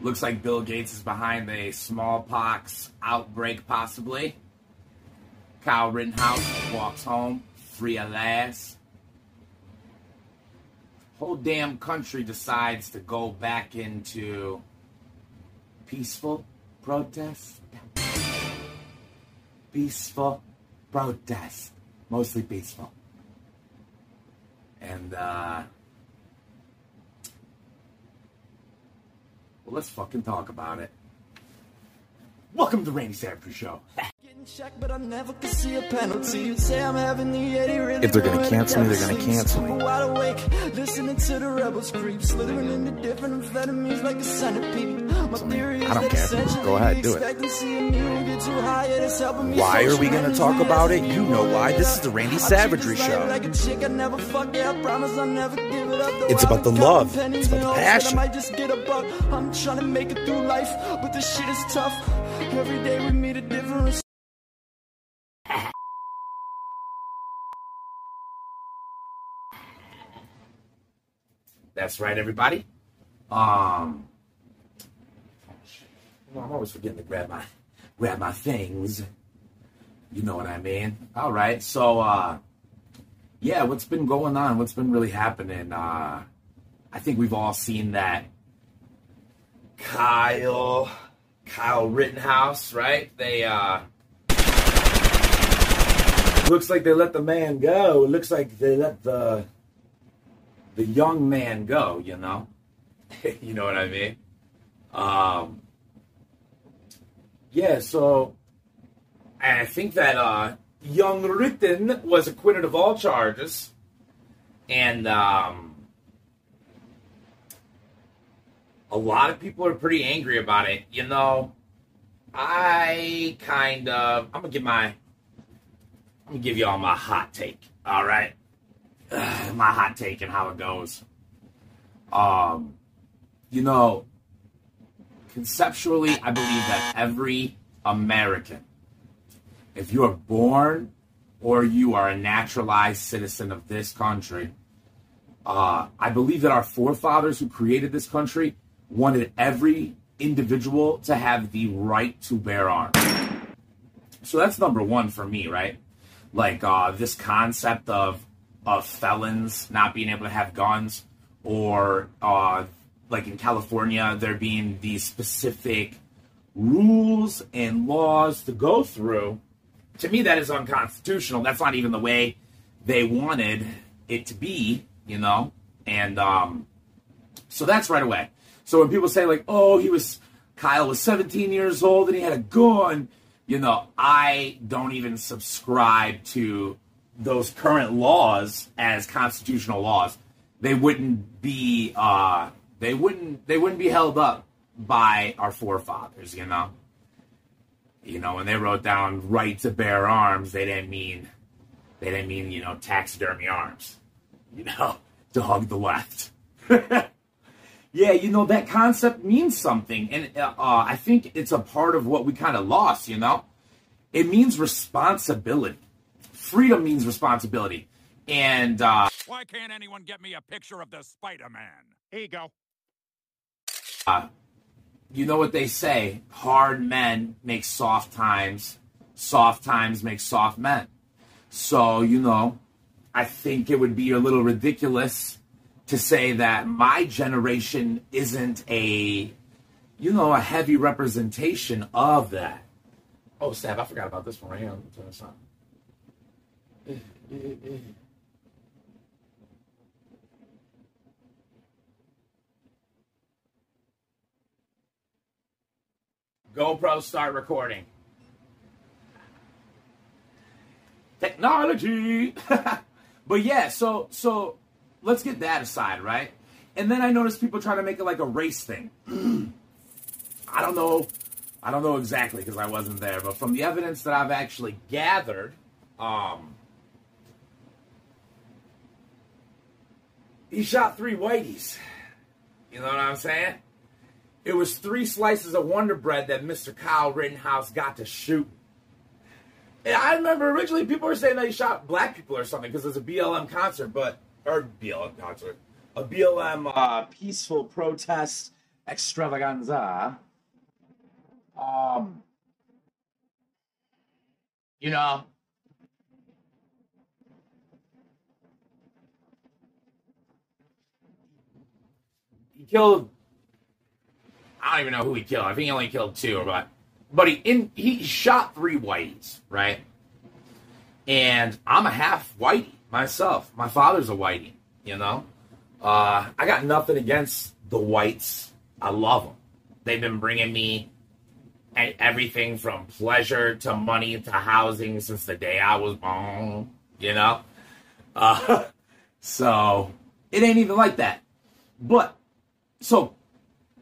Looks like Bill Gates is behind a smallpox outbreak, possibly. Kyle Rittenhouse walks home, free at last. Whole damn country decides to go back into peaceful protest. Peaceful protest. Mostly peaceful. And, uh, well, let's fucking talk about it. Welcome to Randy Savage Show. Check, but I never could see a penalty. You say I'm having the Eddie really If they're gonna cancel me, they're gonna cancel me. Wide awake, listening to the rebels creep, slithering into different amphetamines like a centipede. My theory I don't care. Go ahead, do it. expectancy of me will get too high, and it's helping me Why are we gonna talk about it? You know why. This is the Randy Savagery Show. Like a chick, I never fuck it. I promise I'll never give it up. Though It's about the love. It's about the pennies and hopes that passion. I might just get a buck. I'm trying to make it through life, but this shit is tough. Every day we meet a different. That's right, everybody. Um, I'm always forgetting to grab my grab my things. You know what I mean? All right. So, uh, yeah, what's been going on? What's been really happening? Uh, I think we've all seen that Kyle, Kyle Rittenhouse, right? They, uh, looks like they let the man go. Looks like they let the, the young man go, you know? you know what I mean? Um, yeah, so I think that uh, young Ritten was acquitted of all charges. And um, a lot of people are pretty angry about it. You know, I kind of, I'm going to give my, I'm going to give y'all my hot take, all right? my hot take and how it goes. Um, you know, conceptually, I believe that every American, if you are born or you are a naturalized citizen of this country, uh, I believe that our forefathers who created this country wanted every individual to have the right to bear arms. So that's number one for me, right? Like uh, this concept of of felons not being able to have guns, or uh, like in California, there being these specific rules and laws to go through. To me, that is unconstitutional. That's not even the way they wanted it to be, you know. And um, so that's right away. So when people say like, "Oh, he was Kyle was 17 years old and he had a gun," you know, I don't even subscribe to those current laws as constitutional laws. They wouldn't be uh, they wouldn't they wouldn't be held up by our forefathers, you know. You know, when they wrote down right to bear arms, they didn't mean they didn't mean, you know, taxidermy arms. You know, to hug the left. yeah, you know that concept means something, and uh, uh, I think it's a part of what we kind of lost. You know, it means responsibility. Freedom means responsibility, and uh, Why can't anyone get me a picture of the Spider-Man? Here you go. you know what they say: hard men make soft times, soft times make soft men. So you know, I think it would be a little ridiculous to say that my generation isn't a, you know, a heavy representation of that. Oh, Stab, I forgot about this one right here. Let me turn this on. GoPro, start recording. Technology. but yeah, so so let's get that aside, right? And then I noticed people trying to make it like a race thing. I don't know. I don't know exactly because I wasn't there, but from the evidence that I've actually gathered, um, he shot three whiteys. You know what I'm saying? It was three slices of Wonder Bread that Mr. Kyle Rittenhouse got to shoot. And I remember originally people were saying that he shot black people or something because it was a BLM concert, but or BLM concert, a BLM uh, peaceful protest extravaganza. Um, you know, killed. I don't even know who he killed. I think he only killed two, but but he in he shot three whites, right? And I'm a half whitey myself. My father's a whitey, you know. Uh, I got nothing against the whites. I love them. They've been bringing me everything from pleasure to money to housing since the day I was born, you know? Uh, so it ain't even like that. But so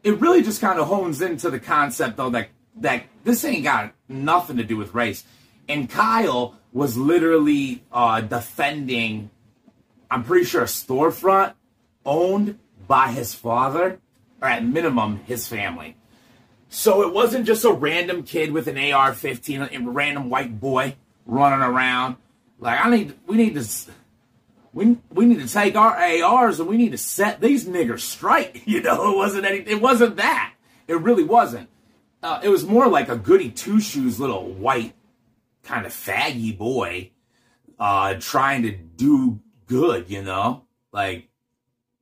it really just kind of hones into the concept though that that this ain't got nothing to do with race. And Kyle was literally uh, defending, I'm pretty sure, a storefront owned by his father, or at minimum, his family. So it wasn't just a random kid with an AR-15, a random white boy running around. Like I need, we need to, we we need to take our ARs and we need to set these niggers straight. You know, it wasn't any, it wasn't that. It really wasn't. Uh, it was more like a goody two shoes little white kind of faggy boy uh, trying to do good. You know, like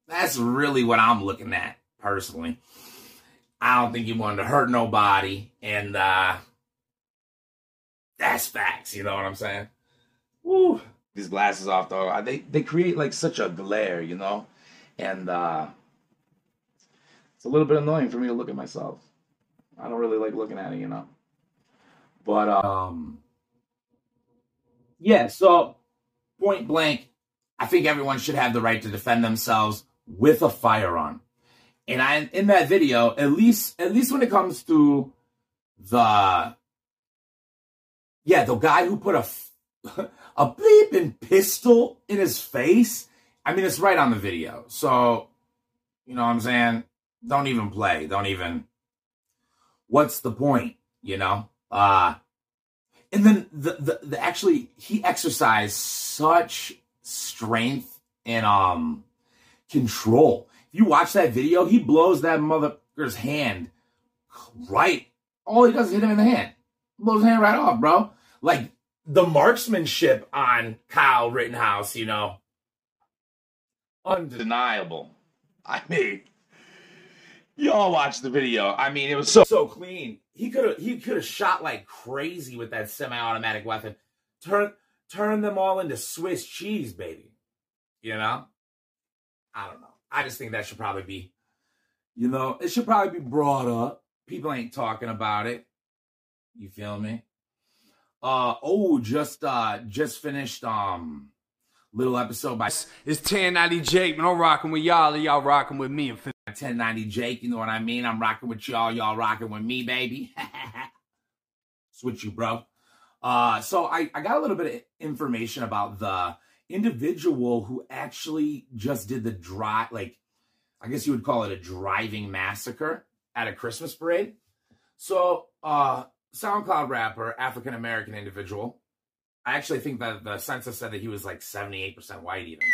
that's really what I'm looking at personally. I don't think he wanted to hurt nobody, and uh, that's facts. You know what I'm saying? Woo. These glasses off though, they they create like such a glare, you know, and uh, it's a little bit annoying for me to look at myself. I don't really like looking at it, you know. But um, yeah. So point blank, I think everyone should have the right to defend themselves with a firearm. And I in that video, at least at least when it comes to the yeah, the guy who put a a bleeping pistol in his face. I mean, it's right on the video. So, you know what I'm saying? Don't even play. Don't even. What's the point? You know? Uh, and then the, the, the actually, he exercised such strength and, um, control. If you watch that video, he blows that motherfucker's hand right. All he does is hit him in the hand. Blows his hand right off, bro. Like, the marksmanship on Kyle Rittenhouse, you know, undeniable. I mean, y'all watch the video. I mean, it was so so clean. He could have he could have shot like crazy with that semi-automatic weapon. Turn turn them all into Swiss cheese, baby. You know? I don't know. I just think that should probably be, you know, it should probably be brought up. People ain't talking about it. You feel me? Uh oh, just uh just finished um little episode by it's 1090 Jake, man. I'm rocking with y'all, y'all rocking with me. And 1090 Jake, you know what I mean? I'm rocking with y'all, y'all rocking with me, baby. Switch you, bro. Uh so I, I got a little bit of information about the individual who actually just did the drive like I guess you would call it a driving massacre at a Christmas parade. So uh SoundCloud rapper, African American individual. I actually think that the census said that he was like 78% white even.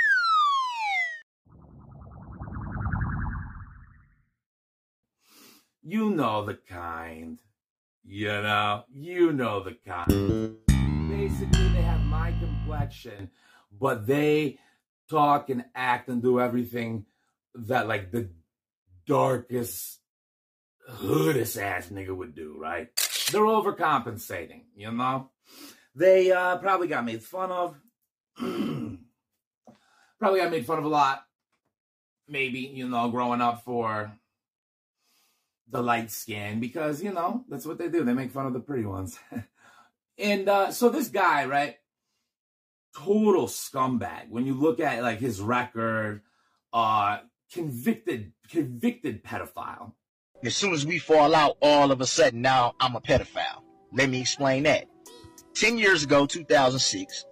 You know the kind. You know, you know the kind. Basically, they have my complexion, but they talk and act and do everything that like the darkest, hoodest ass nigga would do, right? They're overcompensating, you know? They uh, probably got made fun of. probably got made fun of a lot. Maybe, you know, growing up for the light skin because, you know, that's what they do. They make fun of the pretty ones. and uh, so this guy, right? Total scumbag. When you look at like his record, uh, convicted, convicted pedophile as soon as we fall out, all of a sudden now I'm a pedophile. Let me explain that. 10 years ago, 2006,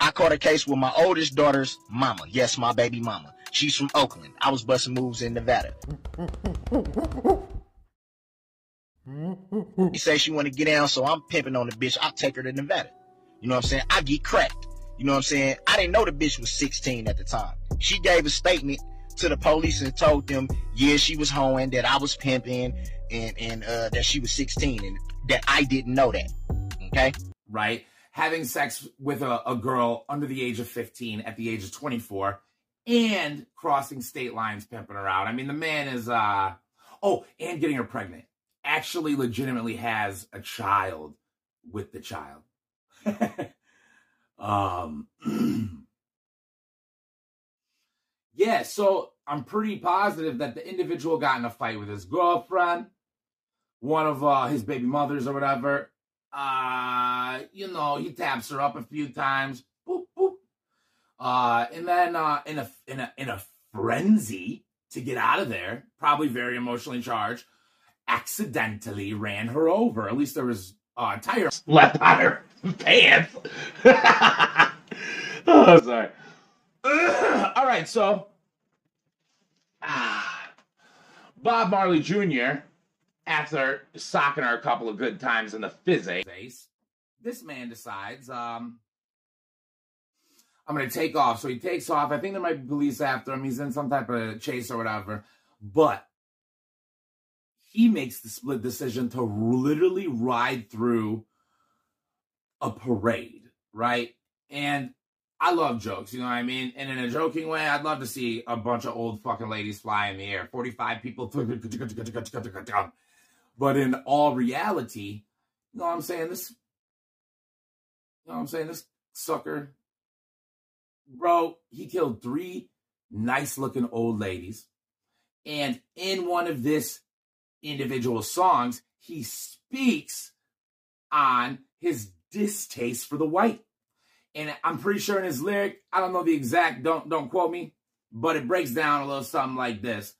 I caught a case with my oldest daughter's mama. Yes, my baby mama. She's from Oakland. I was busting moves in Nevada. She say she want to get down, so I'm pimping on the bitch. I take her to Nevada. You know what I'm saying? I get cracked. You know what I'm saying? I didn't know the bitch was 16 at the time. She gave a statement to the police and told them, yeah, she was hoeing, that I was pimping, and and uh, that she was 16, and that I didn't know that. Okay. right? Having sex with a, a girl under the age of 15 at the age of 24 and crossing state lines pimping her out. I mean, the man is, uh, oh, and getting her pregnant. Actually, legitimately has a child with the child. um, yeah, so I'm pretty positive that the individual got in a fight with his girlfriend, one of uh, his baby mothers or whatever. Uh, you know, he taps her up a few times. Boop, boop. Uh, and then uh, in a in a in a frenzy to get out of there, probably very emotionally charged, accidentally ran her over. At least there was uh, tire left on her pants. oh, sorry. All right, so ah, Bob Marley Jr. After socking her a couple of good times in the face, this man decides, um, I'm gonna take off. So he takes off. I think there might be police after him. He's in some type of chase or whatever. But he makes the split decision to literally ride through a parade, right? And I love jokes, you know what I mean? And in a joking way, I'd love to see a bunch of old fucking ladies fly in the air. 45 people. But in all reality, you know what I'm saying? This, you know what I'm saying? This sucker, bro, he killed three nice looking old ladies. And in one of this individual songs, he speaks on his distaste for the white. And I'm pretty sure in his lyric, I don't know the exact, don't don't quote me, but it breaks down a little something like this.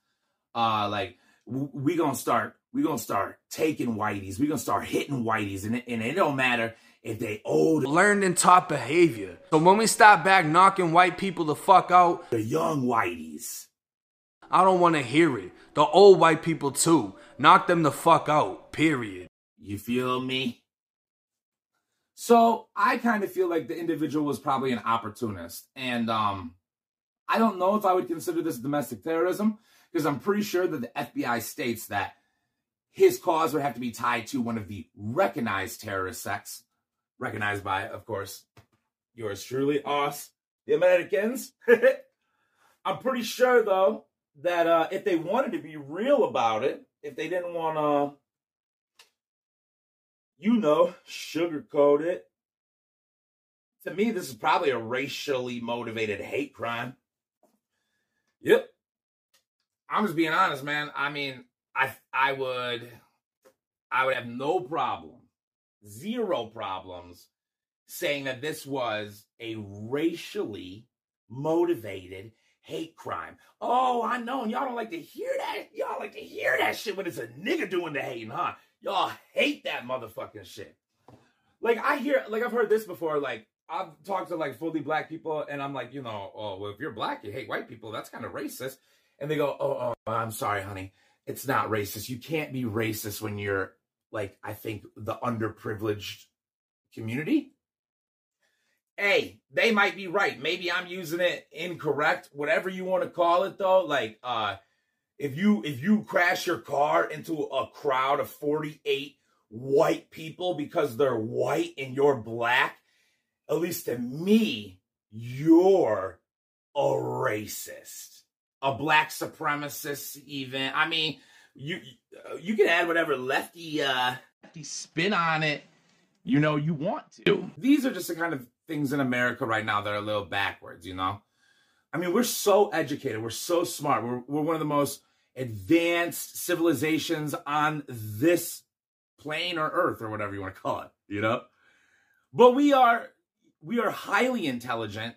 Uh like we gonna start we gonna start taking whiteys. we gonna start hitting whiteys, and it, and it don't matter if they old Learned and taught behavior. So when we stop back knocking white people the fuck out, the young whiteys. I don't want to hear it. The old white people too. Knock them the fuck out. Period. You feel me? So I kind of feel like the individual was probably an opportunist, and um, I don't know if I would consider this domestic terrorism because I'm pretty sure that the FBI states that his cause would have to be tied to one of the recognized terrorist sects, recognized by, of course, yours truly, us, the Americans. I'm pretty sure, though, that uh, if they wanted to be real about it, if they didn't want to, you know, sugarcoat it, to me, this is probably a racially motivated hate crime. Yep. I'm just being honest, man. I mean, I I would I would have no problem, zero problems saying that this was a racially motivated hate crime. Oh, I know, and y'all don't like to hear that. Y'all like to hear that shit when it's a nigga doing the hating, huh? Y'all hate that motherfucking shit. Like I hear, like I've heard this before. Like I've talked to like fully black people, and I'm like, you know, oh, well, if you're black, you hate white people. That's kind of racist. And they go, oh, oh, I'm sorry, honey it's not racist. You can't be racist when you're like I think the underprivileged community. Hey, they might be right. Maybe I'm using it incorrect. Whatever you want to call it though, like uh if you if you crash your car into a crowd of 48 white people because they're white and you're black, at least to me, you're a racist a black supremacist even. I mean, you you can add whatever lefty uh lefty spin on it, you know, you want to. These are just the kind of things in America right now that are a little backwards, you know. I mean, we're so educated, we're so smart. We're we're one of the most advanced civilizations on this plane or earth or whatever you want to call it, you know? But we are we are highly intelligent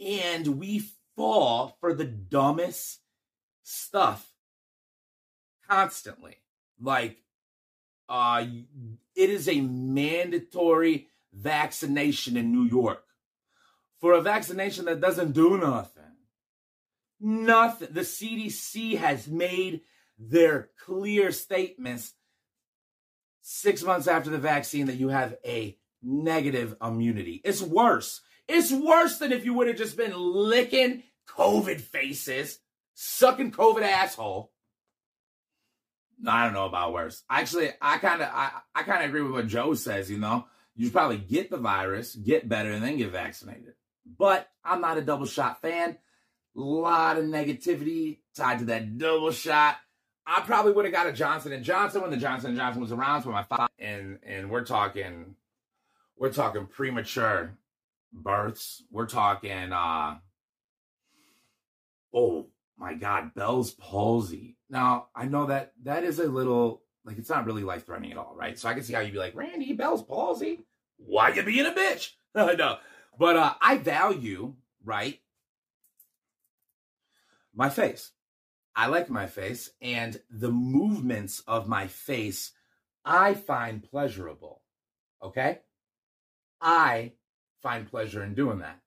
and we fall for the dumbest stuff constantly. Like, uh, it is a mandatory vaccination in New York for a vaccination that doesn't do nothing. Nothing. The CDC has made their clear statements six months after the vaccine that you have a negative immunity. It's worse. It's worse than if you would have just been licking COVID faces sucking COVID asshole. No, I don't know about worse. Actually, I kind of I, I kind of agree with what Joe says. You know, you should probably get the virus, get better, and then get vaccinated. But I'm not a double shot fan. Lot of negativity tied to that double shot. I probably would have got a Johnson and Johnson when the Johnson and Johnson was around for my father. And and we're talking, we're talking premature births. We're talking, uh, oh my God, Bell's palsy. Now I know that that is a little like it's not really life threatening at all, right? So I can see how you'd be like, Randy, Bell's palsy. Why you being a bitch? no, but uh, I value right my face. I like my face, and the movements of my face I find pleasurable. Okay? I find pleasure in doing that.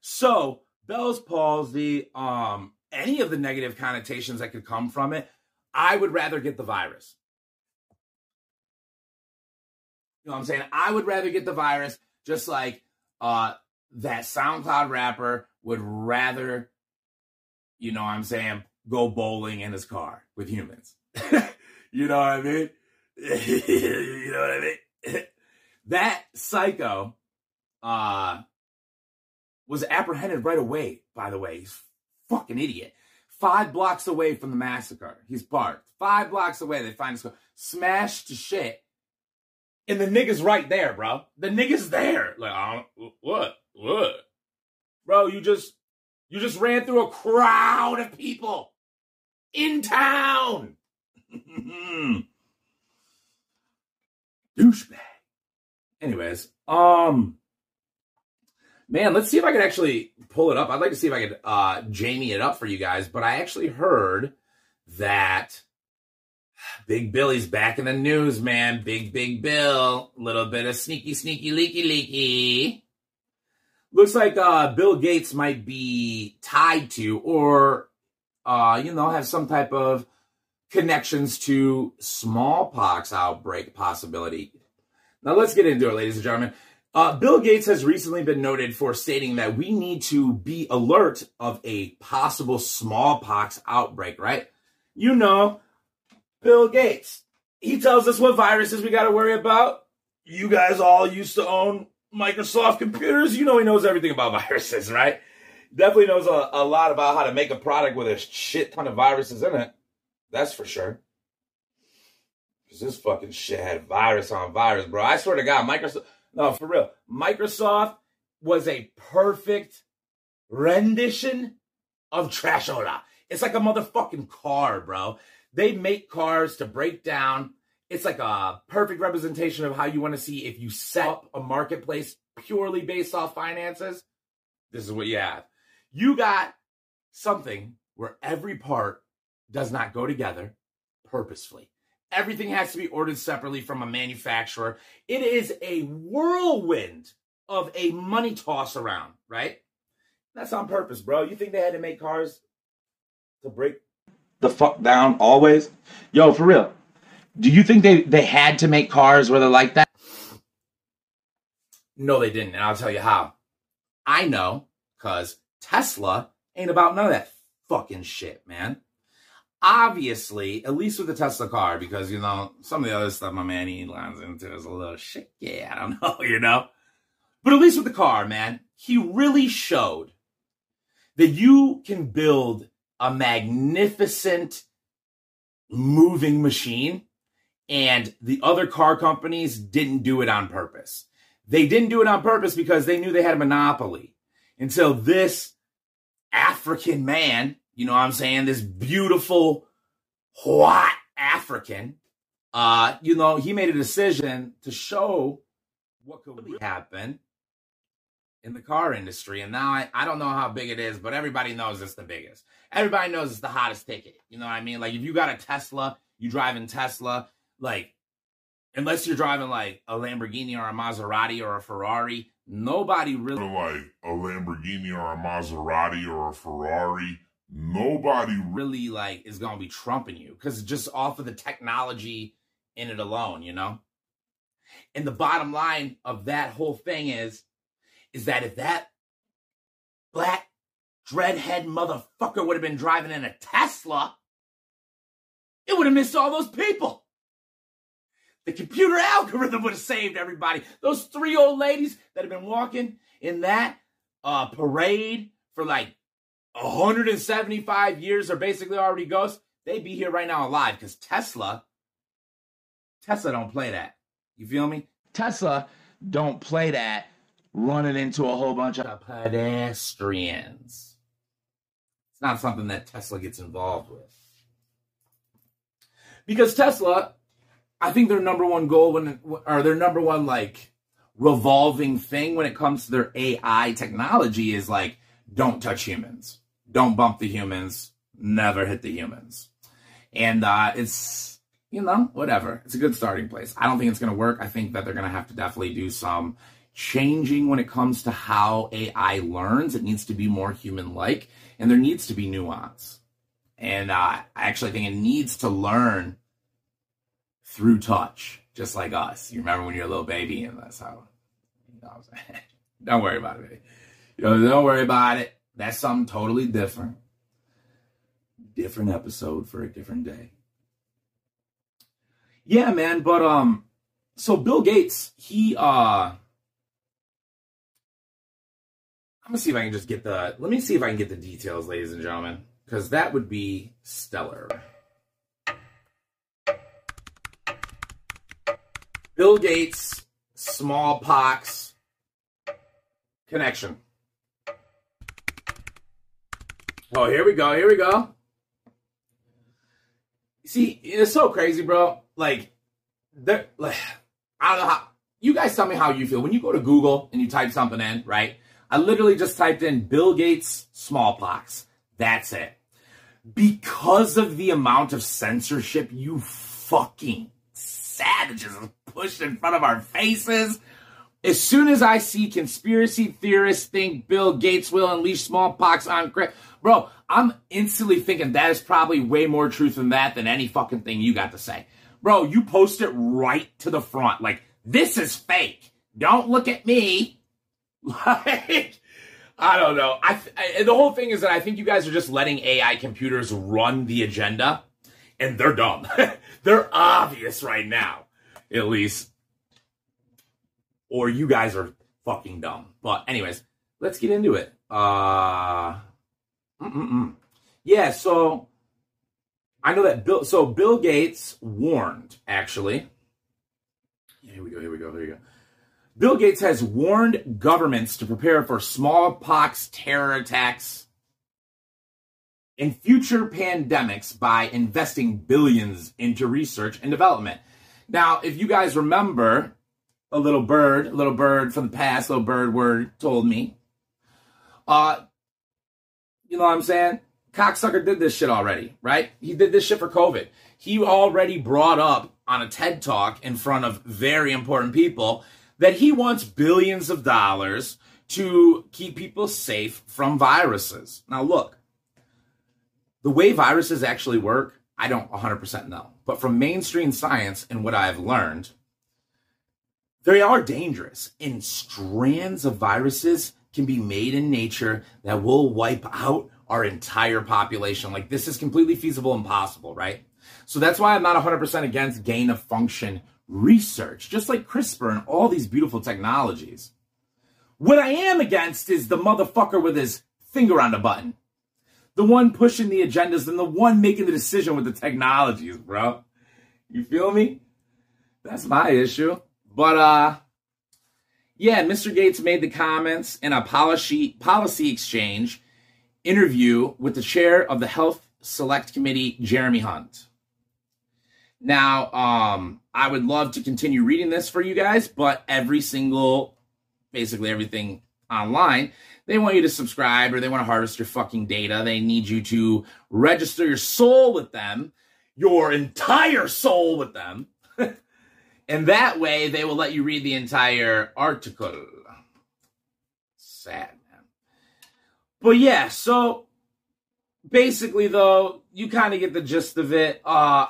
So, Bell's palsy, um, any of the negative connotations that could come from it, I would rather get the virus. You know what I'm saying? I would rather get the virus just like uh that SoundCloud rapper would rather, you know what I'm saying, go bowling in his car with humans. you know what I mean? you know what I mean? that psycho uh was apprehended right away, by the way. He's fucking idiot. Five blocks away from the massacre. He's parked. Five blocks away, they find his car. Smashed to shit. And the nigga's right there, bro. The nigga's there. Like, I don't, what? What? Bro, you just you just ran through a crowd of people in town. Douchebag. Anyways, um man, let's see if I can actually pull it up. I'd like to see if I could uh Jamie it up for you guys, but I actually heard that Big Billy's back in the news, man. Big, big Bill. Little bit of sneaky, sneaky, leaky, leaky. Looks like uh, Bill Gates might be tied to, or, uh, you know, have some type of connections to smallpox outbreak possibility. Now, let's get into it, ladies and gentlemen. Uh, Bill Gates has recently been noted for stating that we need to be alert of a possible smallpox outbreak, right? You know, Bill Gates. He tells us what viruses we got to worry about. You guys all used to own Microsoft computers. You know he knows everything about viruses, right? Definitely knows a, a lot about how to make a product with a shit ton of viruses in it. That's for sure. Because this fucking shit had virus on virus, bro. I swear to God, Microsoft. No, for real. Microsoft was a perfect rendition of Trashola. It's like a motherfucking car, bro. They make cars to break down. It's like a perfect representation of how you want to see if you set up a marketplace purely based off finances. This is what you have. You got something where every part does not go together purposefully. Everything has to be ordered separately from a manufacturer. It is a whirlwind of a money toss around, right? That's on purpose, bro. You think they had to make cars to break the fuck down always? Yo, for real. Do you think they, they had to make cars where they're like that? No, they didn't. And I'll tell you how. I know because Tesla ain't about none of that fucking shit, man. Obviously, at least with the Tesla car, because, you know, some of the other stuff my man Elon's into is a little shit. Yeah, I don't know, you know? But at least with the car, man, he really showed that you can build a magnificent moving machine and the other car companies didn't do it on purpose. They didn't do it on purpose because they knew they had a monopoly until this African man, you know what I'm saying, this beautiful, white African, uh, you know, he made a decision to show what could really happen in the car industry. And now I, I don't know how big it is, but everybody knows it's the biggest. Everybody knows it's the hottest ticket. You know what I mean? Like if you got a Tesla, you drive in Tesla, like unless you're driving like a Lamborghini or a Maserati or a Ferrari, nobody really like a Lamborghini or a Maserati or a Ferrari, nobody really like is gonna be trumping you because just off of the technology in it alone, you know. And the bottom line of that whole thing is, is that if that black dreadhead motherfucker would have been driving in a Tesla, it would have missed all those people. The computer algorithm would have saved everybody. Those three old ladies that have been walking in that uh, parade for like 175 years are basically already ghosts. They'd be here right now alive because Tesla, Tesla don't play that. You feel me? Tesla don't play that running into a whole bunch of pedestrians. It's not something that Tesla gets involved with. Because Tesla, I think their number one goal when or their number one like revolving thing when it comes to their AI technology is like don't touch humans. Don't bump the humans, never hit the humans. And uh it's you know, whatever. It's a good starting place. I don't think it's going to work. I think that they're going to have to definitely do some changing when it comes to how AI learns. It needs to be more human like, and there needs to be nuance. And uh, I actually think it needs to learn through touch, just like us. You remember when you're a little baby, and that's how, you know don't worry about it, baby. You know, don't worry about it. That's something totally different. Different episode for a different day. Yeah, man, but um so Bill Gates, he uh I'm gonna see if I can just get the let me see if I can get the details, ladies and gentlemen, because that would be stellar. Bill Gates smallpox connection. Oh, here we go. Here we go. See, it's so crazy, bro. Like, there, like, I don't know how. You guys tell me how you feel when you go to Google and you type something in, right? I literally just typed in Bill Gates smallpox. That's it. Because of the amount of censorship you fucking savages pushed in front of our faces. As soon as I see conspiracy theorists think Bill Gates will unleash smallpox on bro, I'm instantly thinking that is probably way more truth than that than any fucking thing you got to say. Bro, you post it right to the front. Like, this is fake. Don't look at me. Like, I don't know. I, I, the whole thing is that I think you guys are just letting AI computers run the agenda, and they're dumb. they're obvious right now, at least. Or you guys are fucking dumb. But anyways, let's get into it. Uh, mm-mm-mm. yeah. So I know that Bill. So Bill Gates warned actually. Here we go. Here we go. Here we go. Bill Gates has warned governments to prepare for smallpox terror attacks and future pandemics by investing billions into research and development. Now, if you guys remember, a little bird, a little bird from the past, little bird word told me, uh, you know what I'm saying? Cocksucker did this shit already, right? He did this shit for COVID. He already brought up on a TED talk in front of very important people that he wants billions of dollars to keep people safe from viruses. Now, look, the way viruses actually work, I don't 100% know. But from mainstream science and what I've learned, they are dangerous. And strands of viruses can be made in nature that will wipe out our entire population. Like, this is completely feasible and possible, right? So that's why I'm not 100% against gain of function research, just like CRISPR and all these beautiful technologies. What I am against is the motherfucker with his finger on the button. The one pushing the agendas and the one making the decision with the technologies, bro. You feel me? That's my issue. But uh yeah, Mr. Gates made the comments in a policy policy exchange interview with the chair of the Health Select Committee, Jeremy Hunt. Now, um, I would love to continue reading this for you guys, but every single, basically everything online, they want you to subscribe or they want to harvest your fucking data. They need you to register your soul with them, your entire soul with them. and that way they will let you read the entire article. Sad, man. But yeah, so basically though, you kind of get the gist of it. Uh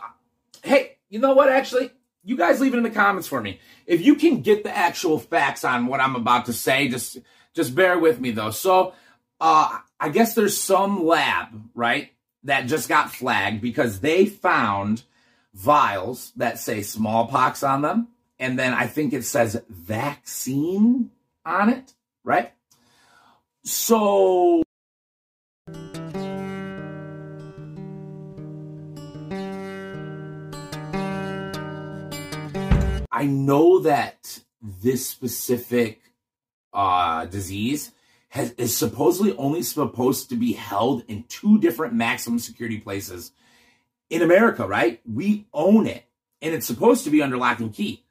hey, you know what? Actually, you guys leave it in the comments for me. If you can get the actual facts on what I'm about to say, just just bear with me though. So, uh, I guess there's some lab, right, that just got flagged because they found vials that say smallpox on them. And then I think it says vaccine on it, right? So I know that this specific uh, disease has, is supposedly only supposed to be held in two different maximum security places in America, right? We own it, and it's supposed to be under lock and key.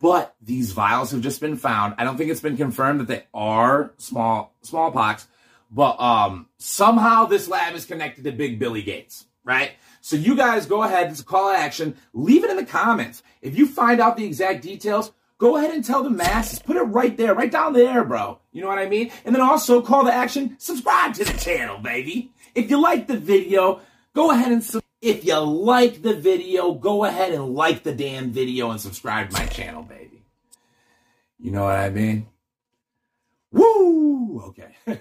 But these vials have just been found. I don't think it's been confirmed that they are small smallpox, but um, somehow this lab is connected to Big Billy Gates, right? So you guys go ahead, it's a call to action. Leave it in the comments. If you find out the exact details, go ahead and tell the masses. Put it right there, right down there, bro. You know what I mean? And then also call to action, subscribe to the channel, baby. If you like the video, go ahead and subscribe. If you like the video, go ahead and like the damn video and subscribe to my channel, baby. You know what I mean? Woo! Okay.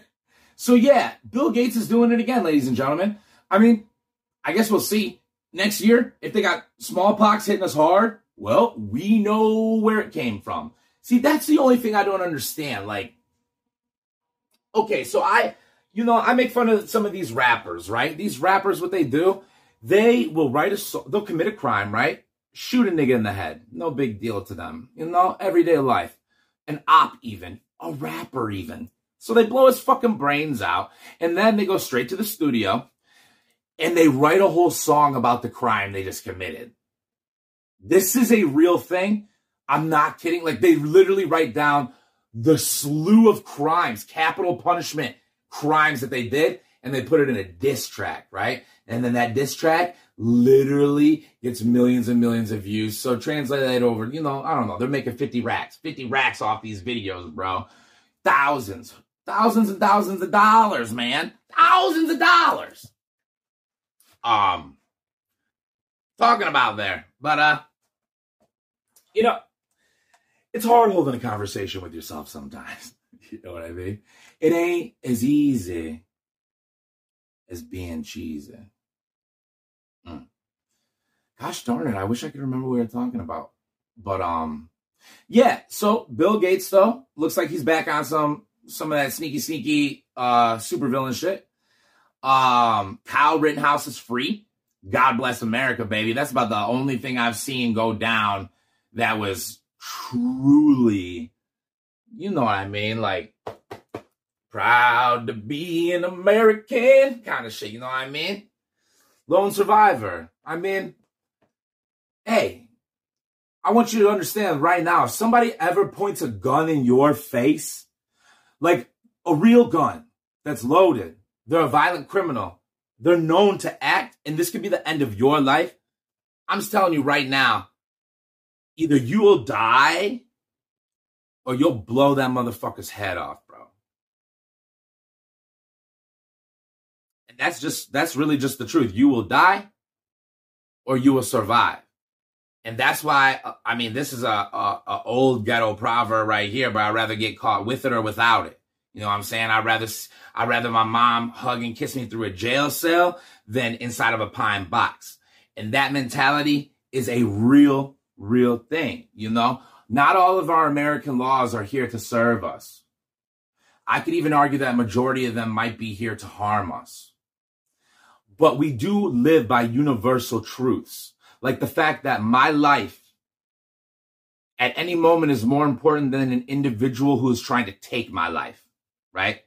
so yeah, Bill Gates is doing it again, ladies and gentlemen. I mean, I guess we'll see next year if they got smallpox hitting us hard. Well, we know where it came from. See, that's the only thing I don't understand. Like, okay, so I, you know, I make fun of some of these rappers, right? These rappers, what they do, they will write a, they'll commit a crime, right? Shoot a nigga in the head. No big deal to them. You know, everyday life. An op, even. A rapper, even. So they blow his fucking brains out, and then they go straight to the studio and they write a whole song about the crime they just committed. This is a real thing. I'm not kidding. Like they literally write down the slew of crimes, capital punishment crimes that they did, and they put it in a diss track, right? And then that diss track literally gets millions and millions of views. So translate that over, you know, I don't know. They're making 50 racks, 50 racks off these videos, bro. Thousands, thousands and thousands of dollars, man. Thousands of dollars. Um, talking about there, but uh, you know, it's hard holding a conversation with yourself sometimes. You know what I mean? It ain't as easy as being cheesy. Mm. Gosh darn it, I wish I could remember what we were talking about. But um yeah, so Bill Gates though looks like he's back on some some of that sneaky sneaky uh supervillain shit. Um Kyle Rittenhouse is free. God bless America, baby. That's about the only thing I've seen go down that was truly you know what I mean? Like, proud to be an American kind of shit. You know what I mean? Lone survivor. I mean, hey, I want you to understand right now if somebody ever points a gun in your face, like a real gun that's loaded, they're a violent criminal, they're known to act, and this could be the end of your life. I'm just telling you right now, either you will die or you'll blow that motherfucker's head off, bro. And that's just that's really just the truth. You will die or you will survive. And that's why uh, I mean this is a, a, a old ghetto proverb right here, but I'd rather get caught with it or without it. You know what I'm saying? I'd rather I'd rather my mom hug and kiss me through a jail cell than inside of a pine box. And that mentality is a real, real thing, you know? Not all of our American laws are here to serve us. I could even argue that majority of them might be here to harm us. But we do live by universal truths, like the fact that my life at any moment is more important than an individual who is trying to take my life, right?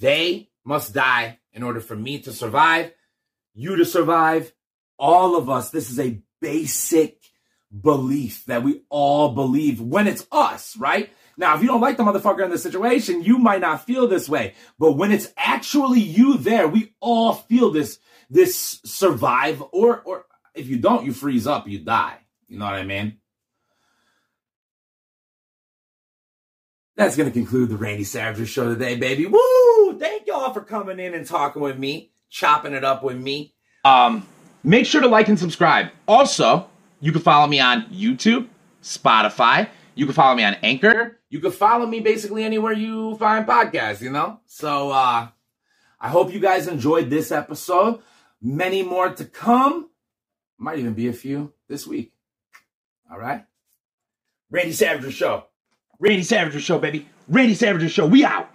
They must die in order for me to survive, you to survive, all of us. This is a basic belief that we all believe when it's us, right? Now, if you don't like the motherfucker in the situation, you might not feel this way. But when it's actually you there, we all feel this, this survive or, or if you don't, you freeze up, you die. You know what I mean? That's going to conclude the Randy Savage show today, baby. Woo! Thank y'all for coming in and talking with me, chopping it up with me. Um, make sure to like and subscribe. Also, you can follow me on YouTube, Spotify. You can follow me on Anchor. You can follow me basically anywhere you find podcasts, you know? So, uh, I hope you guys enjoyed this episode. Many more to come. Might even be a few this week. All right. Randy Savage Show. Randy Savage Show, baby. Randy Savage Show. We out.